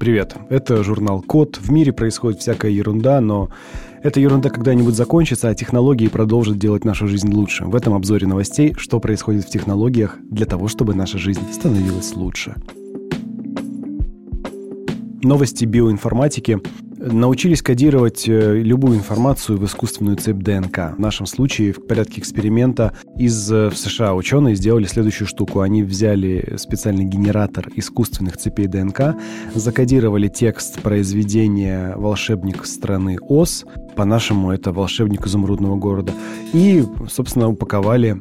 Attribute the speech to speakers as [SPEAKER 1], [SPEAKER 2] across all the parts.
[SPEAKER 1] Привет, это журнал Код. В мире происходит всякая ерунда, но эта ерунда когда-нибудь закончится, а технологии продолжат делать нашу жизнь лучше. В этом обзоре новостей, что происходит в технологиях для того, чтобы наша жизнь становилась лучше. Новости биоинформатики научились кодировать э, любую информацию в искусственную цепь ДНК. В нашем случае в порядке эксперимента из э, США ученые сделали следующую штуку. Они взяли специальный генератор искусственных цепей ДНК, закодировали текст произведения «Волшебник страны Оз», по-нашему это «Волшебник изумрудного города», и, собственно, упаковали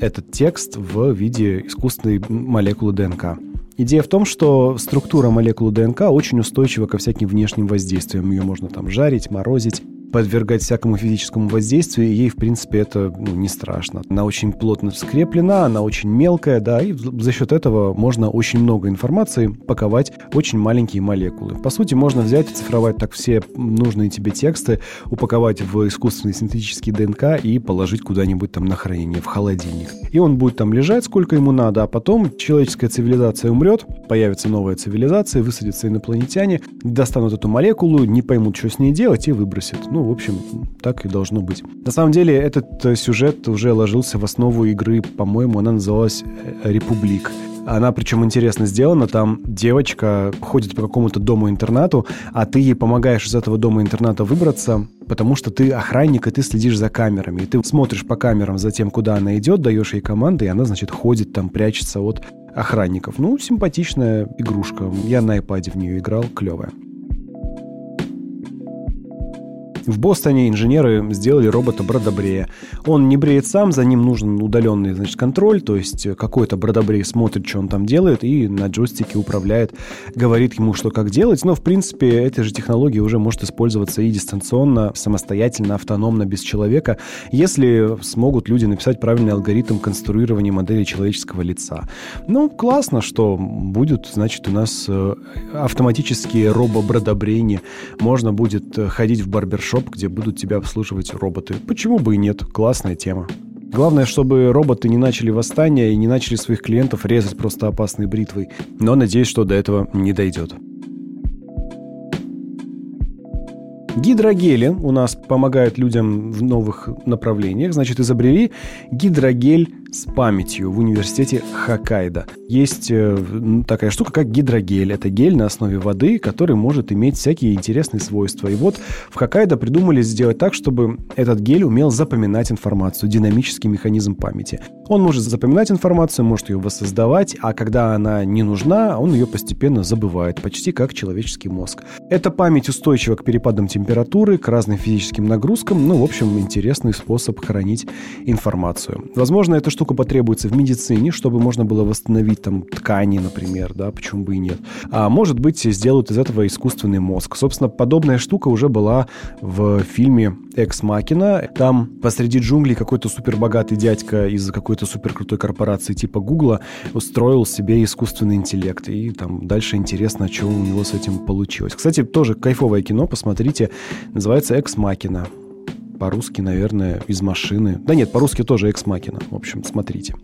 [SPEAKER 1] этот текст в виде искусственной молекулы ДНК. Идея в том, что структура молекулы ДНК очень устойчива ко всяким внешним воздействиям. Ее можно там жарить, морозить подвергать всякому физическому воздействию, и ей, в принципе, это ну, не страшно. Она очень плотно скреплена, она очень мелкая, да, и за счет этого можно очень много информации паковать очень маленькие молекулы. По сути, можно взять и цифровать так все нужные тебе тексты, упаковать в искусственный синтетический ДНК и положить куда-нибудь там на хранение, в холодильник. И он будет там лежать, сколько ему надо, а потом человеческая цивилизация умрет, появится новая цивилизация, высадятся инопланетяне, достанут эту молекулу, не поймут, что с ней делать, и выбросят. Ну, ну, в общем, так и должно быть. На самом деле, этот э, сюжет уже ложился в основу игры, по-моему, она называлась э, «Републик». Она причем интересно сделана. Там девочка ходит по какому-то дому-интернату, а ты ей помогаешь из этого дома-интерната выбраться, потому что ты охранник, и ты следишь за камерами. И ты смотришь по камерам за тем, куда она идет, даешь ей команды, и она, значит, ходит там, прячется от охранников. Ну, симпатичная игрушка. Я на iPad в нее играл, клевая. В Бостоне инженеры сделали робота Бродобрея. Он не бреет сам, за ним нужен удаленный значит, контроль, то есть какой-то Бродобрей смотрит, что он там делает, и на джойстике управляет, говорит ему, что как делать. Но, в принципе, эта же технология уже может использоваться и дистанционно, самостоятельно, автономно, без человека, если смогут люди написать правильный алгоритм конструирования модели человеческого лица. Ну, классно, что будет, значит, у нас э, автоматические робо-бродобрейни. Можно будет э, ходить в барбершоп шоп, где будут тебя обслуживать роботы. Почему бы и нет? Классная тема. Главное, чтобы роботы не начали восстание и не начали своих клиентов резать просто опасной бритвой. Но надеюсь, что до этого не дойдет. Гидрогели у нас помогают людям в новых направлениях. Значит, изобрели гидрогель с памятью в университете Хоккайдо. Есть э, такая штука, как гидрогель. Это гель на основе воды, который может иметь всякие интересные свойства. И вот в Хоккайдо придумали сделать так, чтобы этот гель умел запоминать информацию, динамический механизм памяти. Он может запоминать информацию, может ее воссоздавать, а когда она не нужна, он ее постепенно забывает, почти как человеческий мозг. Эта память устойчива к перепадам температуры, к разным физическим нагрузкам. Ну, в общем, интересный способ хранить информацию. Возможно, эта штука потребуется в медицине, чтобы можно было восстановить там ткани, например, да, почему бы и нет. А может быть, сделают из этого искусственный мозг. Собственно, подобная штука уже была в фильме «Экс Макина». Там посреди джунглей какой-то супербогатый дядька из какой-то суперкрутой корпорации типа Гугла устроил себе искусственный интеллект. И там дальше интересно, что у него с этим получилось. Кстати, тоже кайфовое кино, посмотрите. Называется «Экс Макина». По-русски, наверное, из машины. Да нет, по-русски тоже экс-макина. В общем, смотрите.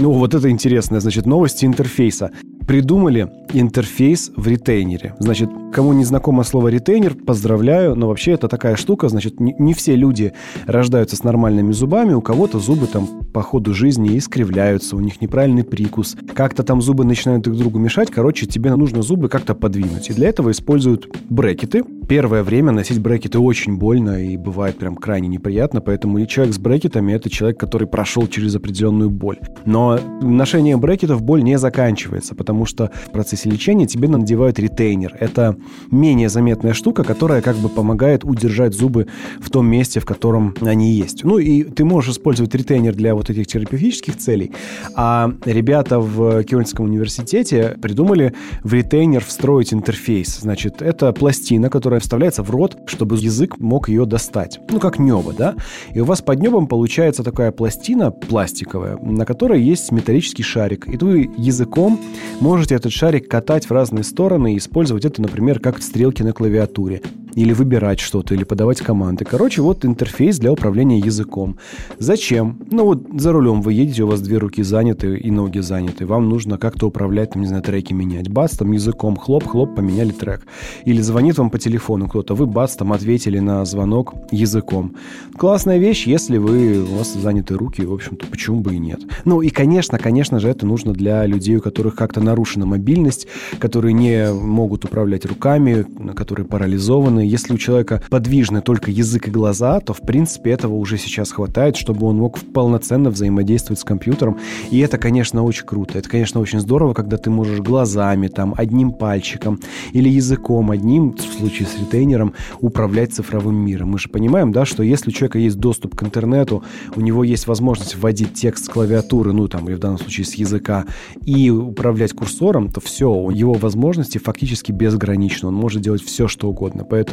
[SPEAKER 1] Ну, вот это интересная, значит, новости интерфейса. Придумали интерфейс в ретейнере. Значит, кому не знакомо слово ретейнер, поздравляю, но вообще это такая штука, значит, не, все люди рождаются с нормальными зубами, у кого-то зубы там по ходу жизни искривляются, у них неправильный прикус, как-то там зубы начинают друг другу мешать, короче, тебе нужно зубы как-то подвинуть. И для этого используют брекеты. Первое время носить брекеты очень больно и бывает прям крайне неприятно, поэтому и человек с брекетами – это человек, который прошел через определенную боль. Но ношение брекетов боль не заканчивается, потому что в процессе процессе лечения тебе надевают ретейнер. Это менее заметная штука, которая как бы помогает удержать зубы в том месте, в котором они есть. Ну и ты можешь использовать ретейнер для вот этих терапевтических целей. А ребята в Кёльнском университете придумали в ретейнер встроить интерфейс. Значит, это пластина, которая вставляется в рот, чтобы язык мог ее достать. Ну, как небо, да? И у вас под небом получается такая пластина пластиковая, на которой есть металлический шарик. И вы языком можете этот шарик катать в разные стороны и использовать это, например, как стрелки на клавиатуре. Или выбирать что-то, или подавать команды. Короче, вот интерфейс для управления языком. Зачем? Ну вот за рулем вы едете, у вас две руки заняты и ноги заняты. Вам нужно как-то управлять, там, не знаю, треки менять. Бац, там языком хлоп-хлоп, поменяли трек. Или звонит вам по телефону кто-то, вы бац, там ответили на звонок языком. Классная вещь, если вы, у вас заняты руки, в общем-то, почему бы и нет. Ну и, конечно, конечно же, это нужно для людей, у которых как-то нарушена мобильность, которые не могут управлять руками, которые парализованы. Если у человека подвижны только язык и глаза, то, в принципе, этого уже сейчас хватает, чтобы он мог полноценно взаимодействовать с компьютером. И это, конечно, очень круто. Это, конечно, очень здорово, когда ты можешь глазами, там, одним пальчиком или языком одним, в случае с ретейнером, управлять цифровым миром. Мы же понимаем, да, что если у человека есть доступ к интернету, у него есть возможность вводить текст с клавиатуры, ну, там, или в данном случае с языка, и управлять курсором, то все, его возможности фактически безграничны. Он может делать все, что угодно. Поэтому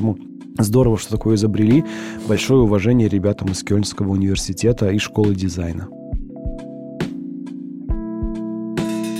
[SPEAKER 1] Здорово, что такое изобрели. Большое уважение ребятам из Кёльнского университета и школы дизайна.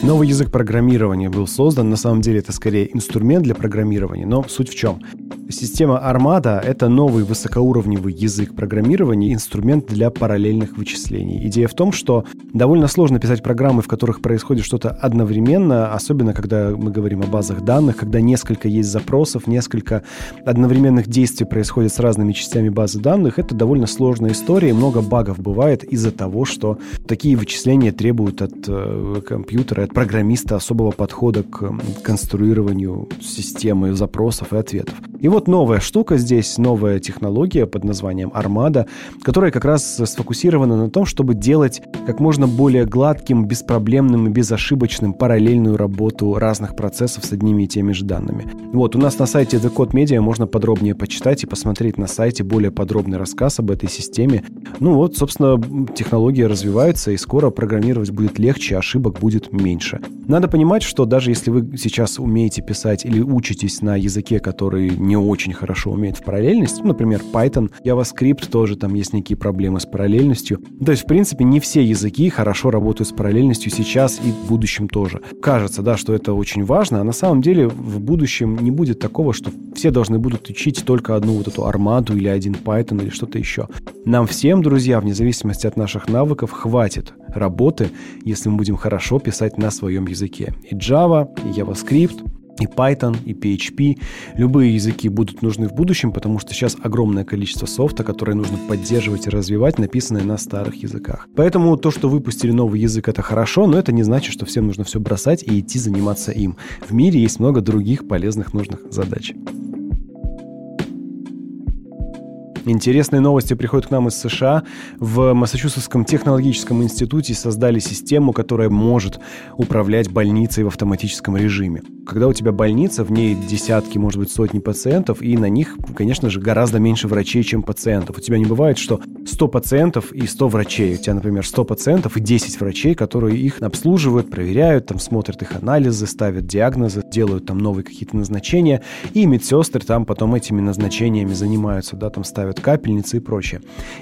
[SPEAKER 1] Новый язык программирования был создан. На самом деле это скорее инструмент для программирования, но суть в чем? Система Armada — это новый высокоуровневый язык программирования, инструмент для параллельных вычислений. Идея в том, что довольно сложно писать программы, в которых происходит что-то одновременно, особенно когда мы говорим о базах данных, когда несколько есть запросов, несколько одновременных действий происходит с разными частями базы данных. Это довольно сложная история, много багов бывает из-за того, что такие вычисления требуют от э, компьютера, от программиста особого подхода к конструированию системы запросов и ответов. И вот новая штука здесь, новая технология под названием Armada, которая как раз сфокусирована на том, чтобы делать как можно более гладким, беспроблемным и безошибочным параллельную работу разных процессов с одними и теми же данными. Вот, у нас на сайте The Code Media можно подробнее почитать и посмотреть на сайте более подробный рассказ об этой системе. Ну вот, собственно, технология развивается, и скоро программировать будет легче, ошибок будет меньше. Надо понимать, что даже если вы сейчас умеете писать или учитесь на языке, который не очень хорошо умеет в параллельность, ну, например, Python, JavaScript тоже там есть некие проблемы с параллельностью. То есть, в принципе, не все языки хорошо работают с параллельностью сейчас и в будущем тоже. Кажется, да, что это очень важно, а на самом деле в будущем не будет такого, что все должны будут учить только одну вот эту армаду или один Python или что-то еще. Нам всем, друзья, вне зависимости от наших навыков, хватит работы, если мы будем хорошо писать на своем языке. И Java, и JavaScript, и Python, и PHP. Любые языки будут нужны в будущем, потому что сейчас огромное количество софта, которое нужно поддерживать и развивать, написанное на старых языках. Поэтому то, что выпустили новый язык, это хорошо, но это не значит, что всем нужно все бросать и идти заниматься им. В мире есть много других полезных нужных задач. Интересные новости приходят к нам из США. В Массачусетском технологическом институте создали систему, которая может управлять больницей в автоматическом режиме. Когда у тебя больница, в ней десятки, может быть, сотни пациентов, и на них, конечно же, гораздо меньше врачей, чем пациентов. У тебя не бывает, что 100 пациентов и 100 врачей. У тебя, например, 100 пациентов и 10 врачей, которые их обслуживают, проверяют, там смотрят их анализы, ставят диагнозы, делают там новые какие-то назначения, и медсестры там потом этими назначениями занимаются, да, там ставят капельницы и прочее.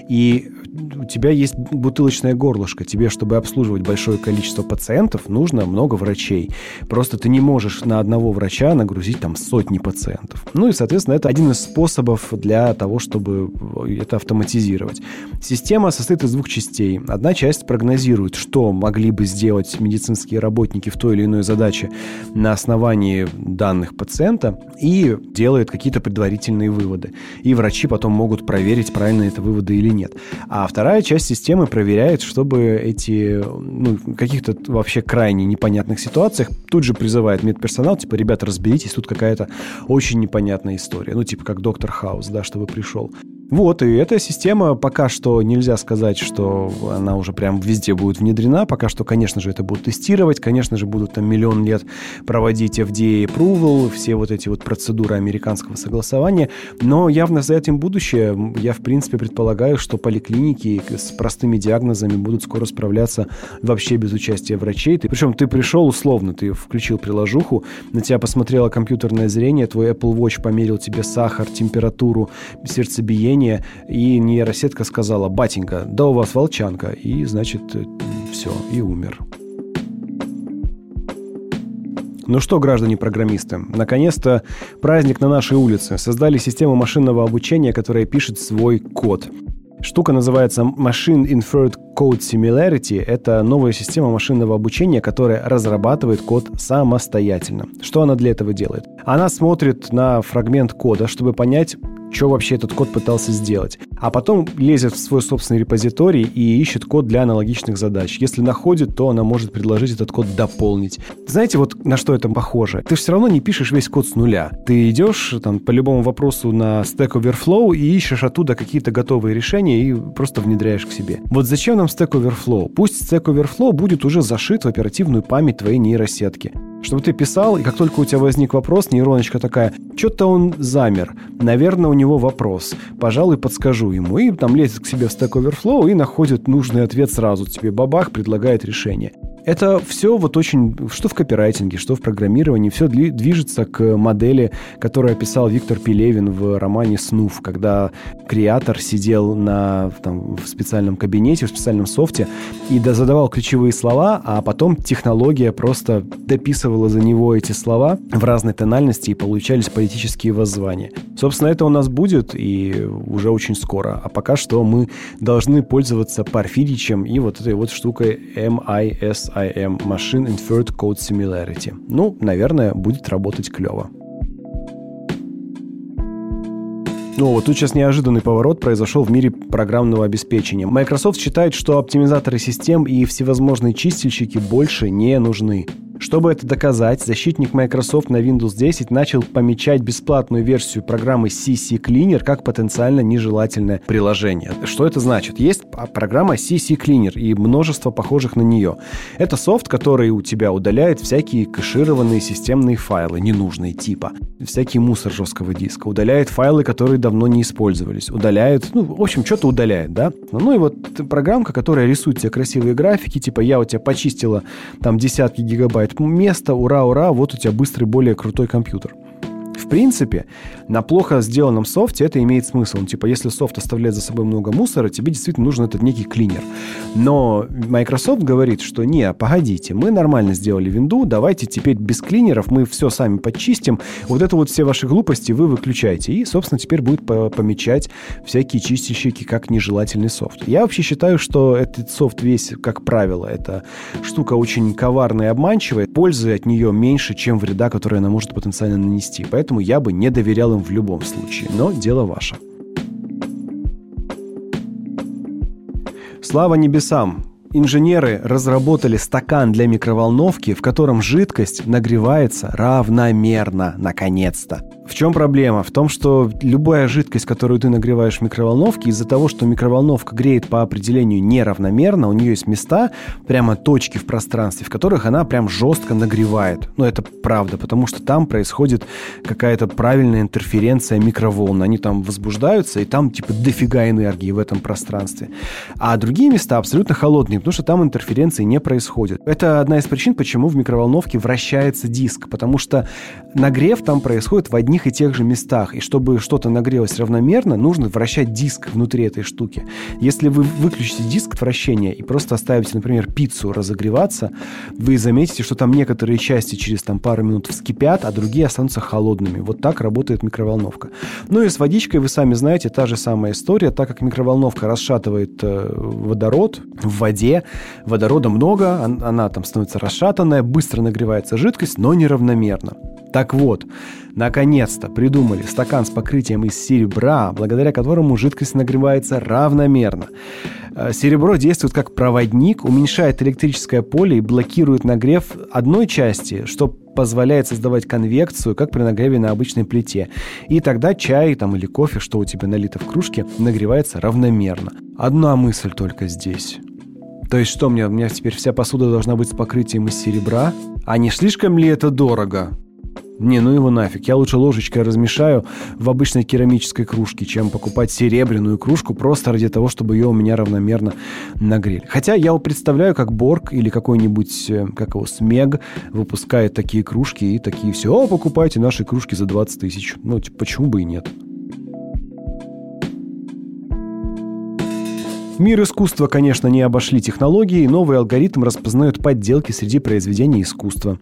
[SPEAKER 1] И у тебя есть бутылочное горлышко. Тебе, чтобы обслуживать большое количество пациентов, нужно много врачей. Просто ты не можешь на одного врача нагрузить там сотни пациентов. Ну и, соответственно, это один из способов для того, чтобы это автоматизировать. Система состоит из двух частей. Одна часть прогнозирует, что могли бы сделать медицинские работники в той или иной задаче на основании данных пациента и делает какие-то предварительные выводы. И врачи потом могут проверить, правильно это выводы или нет. А вторая часть системы проверяет, чтобы эти, ну, каких-то вообще крайне непонятных ситуациях тут же призывает медперсонал, типа, ребята, разберитесь, тут какая-то очень непонятная история. Ну, типа, как доктор Хаус, да, чтобы пришел. Вот, и эта система пока что нельзя сказать, что она уже прям везде будет внедрена. Пока что, конечно же, это будут тестировать, конечно же, будут там миллион лет проводить FDA approval, все вот эти вот процедуры американского согласования. Но явно за этим будущее. Я, в принципе, предполагаю, что поликлиники с простыми диагнозами будут скоро справляться вообще без участия врачей. Ты, причем ты пришел условно, ты включил приложуху, на тебя посмотрело компьютерное зрение, твой Apple Watch померил тебе сахар, температуру, сердцебиение, зрения, и нейросетка сказала, батенька, да у вас волчанка, и, значит, все, и умер. Ну что, граждане-программисты, наконец-то праздник на нашей улице. Создали систему машинного обучения, которая пишет свой код. Штука называется Machine Inferred Code Similarity. Это новая система машинного обучения, которая разрабатывает код самостоятельно. Что она для этого делает? Она смотрит на фрагмент кода, чтобы понять, что вообще этот код пытался сделать. А потом лезет в свой собственный репозиторий и ищет код для аналогичных задач. Если находит, то она может предложить этот код дополнить. Знаете, вот на что это похоже? Ты все равно не пишешь весь код с нуля. Ты идешь там по любому вопросу на Stack Overflow и ищешь оттуда какие-то готовые решения и просто внедряешь к себе. Вот зачем нам Stack Overflow? Пусть Stack Overflow будет уже зашит в оперативную память твоей нейросетки чтобы ты писал, и как только у тебя возник вопрос, нейроночка такая, что-то он замер, наверное, у него вопрос, пожалуй, подскажу ему. И там лезет к себе в Stack Overflow и находит нужный ответ сразу тебе. Бабах предлагает решение. Это все вот очень, что в копирайтинге, что в программировании, все движется к модели, которую описал Виктор Пелевин в романе «Снув», когда креатор сидел на, там, в специальном кабинете, в специальном софте и задавал ключевые слова, а потом технология просто дописывала за него эти слова в разной тональности и получались политические воззвания. Собственно, это у нас будет и уже очень скоро. А пока что мы должны пользоваться Парфидичем и вот этой вот штукой MIS IM Machine Inferred Code Similarity. Ну, наверное, будет работать клево. Ну, вот тут сейчас неожиданный поворот произошел в мире программного обеспечения. Microsoft считает, что оптимизаторы систем и всевозможные чистильщики больше не нужны. Чтобы это доказать, защитник Microsoft на Windows 10 начал помечать бесплатную версию программы CC Cleaner как потенциально нежелательное приложение. Что это значит? Есть программа CC Cleaner и множество похожих на нее. Это софт, который у тебя удаляет всякие кэшированные системные файлы, ненужные типа. Всякий мусор жесткого диска. Удаляет файлы, которые давно не использовались. Удаляет, ну, в общем, что-то удаляет, да? Ну и вот программка, которая рисует тебе красивые графики, типа я у тебя почистила там десятки гигабайт бывает место, ура, ура, вот у тебя быстрый, более крутой компьютер. В принципе, на плохо сделанном софте это имеет смысл. Ну, типа, если софт оставляет за собой много мусора, тебе действительно нужен этот некий клинер. Но Microsoft говорит, что не, погодите, мы нормально сделали винду, давайте теперь без клинеров мы все сами подчистим. Вот это вот все ваши глупости вы выключаете. И, собственно, теперь будет помечать всякие чистильщики как нежелательный софт. Я вообще считаю, что этот софт весь, как правило, это штука очень коварная и обманчивая. Пользы от нее меньше, чем вреда, который она может потенциально нанести. Поэтому поэтому я бы не доверял им в любом случае. Но дело ваше. Слава небесам! Инженеры разработали стакан для микроволновки, в котором жидкость нагревается равномерно, наконец-то. В чем проблема? В том, что любая жидкость, которую ты нагреваешь в микроволновке, из-за того, что микроволновка греет по определению неравномерно, у нее есть места, прямо точки в пространстве, в которых она прям жестко нагревает. Ну, это правда, потому что там происходит какая-то правильная интерференция микроволн. Они там возбуждаются, и там типа дофига энергии в этом пространстве. А другие места абсолютно холодные, потому что там интерференции не происходит. Это одна из причин, почему в микроволновке вращается диск, потому что нагрев там происходит в одних и тех же местах. И чтобы что-то нагрелось равномерно, нужно вращать диск внутри этой штуки. Если вы выключите диск вращения и просто оставите, например, пиццу разогреваться, вы заметите, что там некоторые части через там, пару минут вскипят, а другие останутся холодными. Вот так работает микроволновка. Ну и с водичкой, вы сами знаете, та же самая история. Так как микроволновка расшатывает э, водород в воде, водорода много, она, она там становится расшатанная, быстро нагревается жидкость, но неравномерно. Так вот, наконец-то придумали стакан с покрытием из серебра, благодаря которому жидкость нагревается равномерно. Э, серебро действует как проводник, уменьшает электрическое поле и блокирует нагрев одной части, что позволяет создавать конвекцию, как при нагреве на обычной плите. И тогда чай там, или кофе, что у тебя налито в кружке, нагревается равномерно. Одна мысль только здесь. То есть что мне, у меня теперь вся посуда должна быть с покрытием из серебра? А не слишком ли это дорого? Не, ну его нафиг. Я лучше ложечкой размешаю в обычной керамической кружке, чем покупать серебряную кружку просто ради того, чтобы ее у меня равномерно нагрели. Хотя я представляю, как Борг или какой-нибудь, э, как его, Смег выпускает такие кружки и такие все, о, покупайте наши кружки за 20 тысяч. Ну, типа, почему бы и нет? Мир искусства, конечно, не обошли технологии, новый алгоритм распознает подделки среди произведений искусства.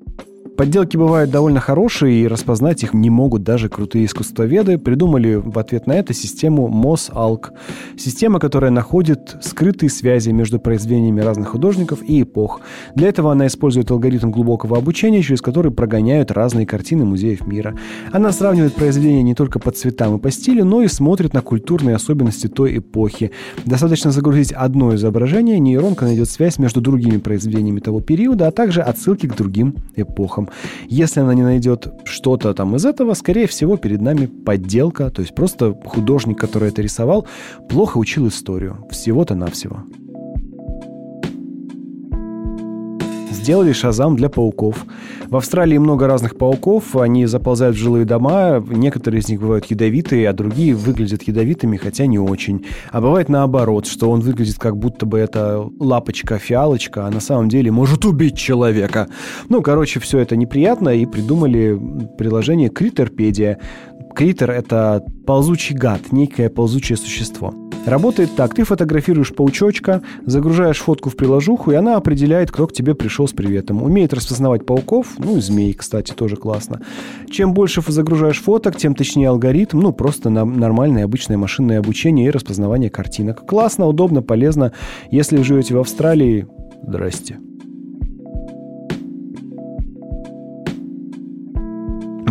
[SPEAKER 1] Подделки бывают довольно хорошие, и распознать их не могут даже крутые искусствоведы. Придумали в ответ на это систему MOS-ALK. Система, которая находит скрытые связи между произведениями разных художников и эпох. Для этого она использует алгоритм глубокого обучения, через который прогоняют разные картины музеев мира. Она сравнивает произведения не только по цветам и по стилю, но и смотрит на культурные особенности той эпохи. Достаточно загрузить одно изображение, нейронка найдет связь между другими произведениями того периода, а также отсылки к другим эпохам. Если она не найдет что-то там из этого, скорее всего, перед нами подделка, то есть просто художник, который это рисовал, плохо учил историю. Всего-то навсего. Сделали шазам для пауков. В Австралии много разных пауков, они заползают в жилые дома, некоторые из них бывают ядовитые, а другие выглядят ядовитыми, хотя не очень. А бывает наоборот, что он выглядит как будто бы это лапочка-фиалочка, а на самом деле может убить человека. Ну, короче, все это неприятно, и придумали приложение Критерпедия. Критер — это ползучий гад, некое ползучее существо. Работает так. Ты фотографируешь паучочка, загружаешь фотку в приложуху, и она определяет, кто к тебе пришел с приветом. Умеет распознавать пауков, ну и змей, кстати, тоже классно. Чем больше загружаешь фоток, тем точнее алгоритм, ну просто нормальное обычное машинное обучение и распознавание картинок. Классно, удобно, полезно. Если живете в Австралии, здрасте.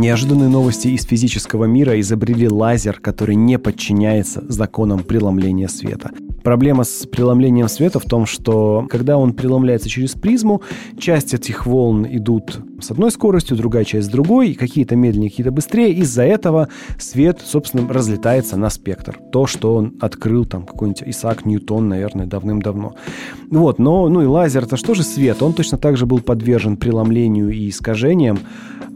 [SPEAKER 1] Неожиданные новости из физического мира изобрели лазер, который не подчиняется законам преломления света. Проблема с преломлением света в том, что когда он преломляется через призму, часть этих волн идут с одной скоростью, другая часть с другой, какие-то медленнее, какие-то быстрее. Из-за этого свет, собственно, разлетается на спектр. То, что он открыл там какой-нибудь Исаак Ньютон, наверное, давным-давно. Вот, но, ну и лазер, это что же свет? Он точно так же был подвержен преломлению и искажениям.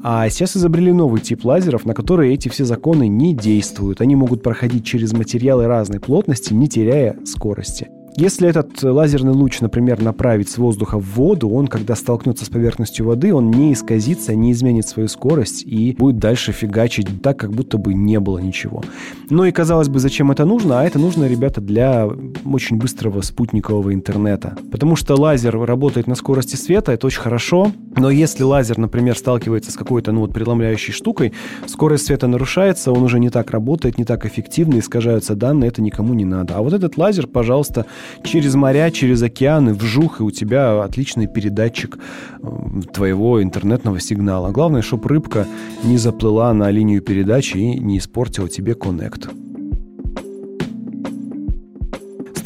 [SPEAKER 1] А сейчас изобрели новый тип лазеров, на которые эти все законы не действуют. Они могут проходить через материалы разной плотности, не теряя скорости. Если этот лазерный луч, например, направить с воздуха в воду, он, когда столкнется с поверхностью воды, он не исказится, не изменит свою скорость и будет дальше фигачить так, как будто бы не было ничего. Ну и, казалось бы, зачем это нужно? А это нужно, ребята, для очень быстрого спутникового интернета. Потому что лазер работает на скорости света, это очень хорошо, но если лазер, например, сталкивается с какой-то, ну вот, преломляющей штукой, скорость света нарушается, он уже не так работает, не так эффективно, искажаются данные, это никому не надо. А вот этот лазер, пожалуйста, через моря, через океаны, вжух, и у тебя отличный передатчик э, твоего интернетного сигнала. Главное, чтобы рыбка не заплыла на линию передачи и не испортила тебе коннект.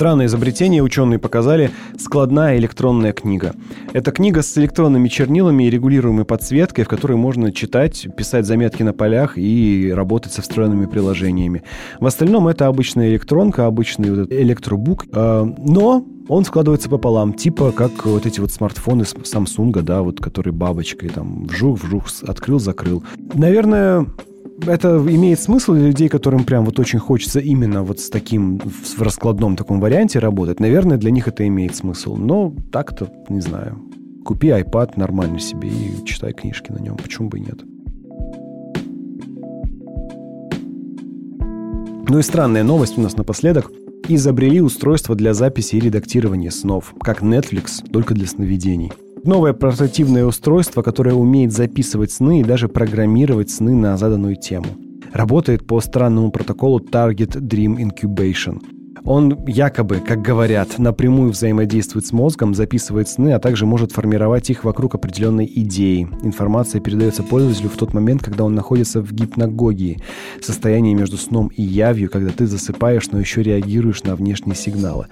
[SPEAKER 1] Странное изобретение ученые показали складная электронная книга. Это книга с электронными чернилами и регулируемой подсветкой, в которой можно читать, писать заметки на полях и работать со встроенными приложениями. В остальном это обычная электронка, обычный вот электробук, э, но он складывается пополам, типа как вот эти вот смартфоны Samsung, да, вот которые бабочкой там вжух-вжух открыл, закрыл. Наверное, это имеет смысл для людей, которым прям вот очень хочется именно вот с таким, в раскладном таком варианте работать. Наверное, для них это имеет смысл. Но так-то, не знаю. Купи iPad нормально себе и читай книжки на нем. Почему бы и нет? Ну и странная новость у нас напоследок. Изобрели устройство для записи и редактирования снов, как Netflix, только для сновидений. Новое портативное устройство, которое умеет записывать сны и даже программировать сны на заданную тему. Работает по странному протоколу Target Dream Incubation – он якобы, как говорят, напрямую взаимодействует с мозгом, записывает сны, а также может формировать их вокруг определенной идеи. Информация передается пользователю в тот момент, когда он находится в гипногогии, состоянии между сном и явью, когда ты засыпаешь, но еще реагируешь на внешние сигналы.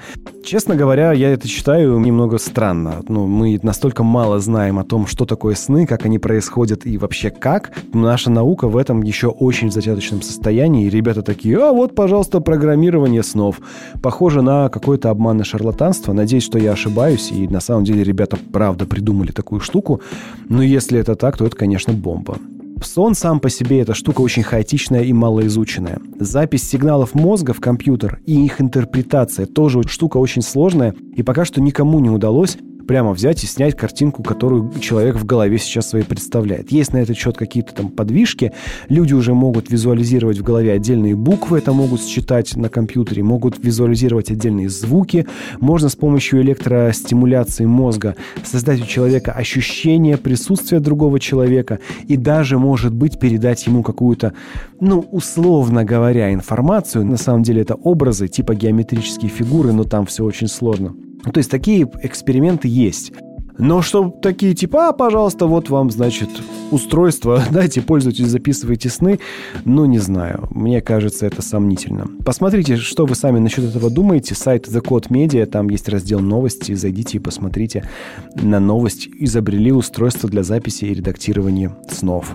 [SPEAKER 1] Честно говоря, я это считаю немного странно. Ну, мы настолько мало знаем о том, что такое сны, как они происходят и вообще как. Наша наука в этом еще очень в зачаточном состоянии. И ребята такие, а вот, пожалуйста, программирование снов. Похоже на какое-то обманное шарлатанство. Надеюсь, что я ошибаюсь, и на самом деле ребята правда придумали такую штуку. Но если это так, то это, конечно, бомба. Сон сам по себе эта штука очень хаотичная и малоизученная. Запись сигналов мозга в компьютер и их интерпретация тоже штука очень сложная, и пока что никому не удалось прямо взять и снять картинку, которую человек в голове сейчас своей представляет. Есть на этот счет какие-то там подвижки, люди уже могут визуализировать в голове отдельные буквы, это могут считать на компьютере, могут визуализировать отдельные звуки, можно с помощью электростимуляции мозга создать у человека ощущение присутствия другого человека и даже, может быть, передать ему какую-то, ну, условно говоря, информацию. На самом деле это образы, типа геометрические фигуры, но там все очень сложно. То есть такие эксперименты есть. Но что такие типа, а, пожалуйста, вот вам, значит, устройство, дайте, пользуйтесь, записывайте сны, ну, не знаю, мне кажется, это сомнительно. Посмотрите, что вы сами насчет этого думаете. Сайт The Code Media, там есть раздел новости, зайдите и посмотрите на новость. Изобрели устройство для записи и редактирования снов.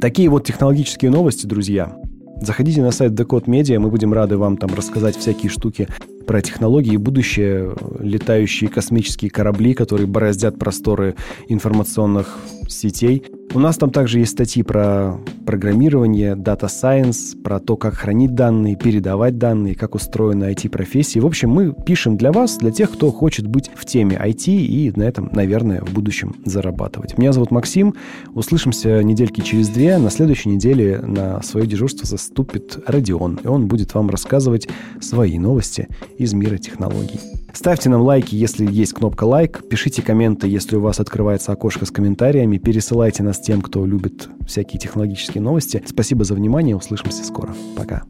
[SPEAKER 1] Такие вот технологические новости, друзья. Заходите на сайт Decode Media, мы будем рады вам там рассказать всякие штуки про технологии будущее, летающие космические корабли, которые бороздят просторы информационных сетей. У нас там также есть статьи про программирование, Data Science, про то, как хранить данные, передавать данные, как устроены IT-профессии. В общем, мы пишем для вас, для тех, кто хочет быть в теме IT и на этом, наверное, в будущем зарабатывать. Меня зовут Максим. Услышимся недельки через две. На следующей неделе на свое дежурство заступит Родион, и он будет вам рассказывать свои новости из мира технологий. Ставьте нам лайки, если есть кнопка лайк. Пишите комменты, если у вас открывается окошко с комментариями. Пересылайте нас тем, кто любит всякие технологические новости. Спасибо за внимание. Услышимся скоро. Пока.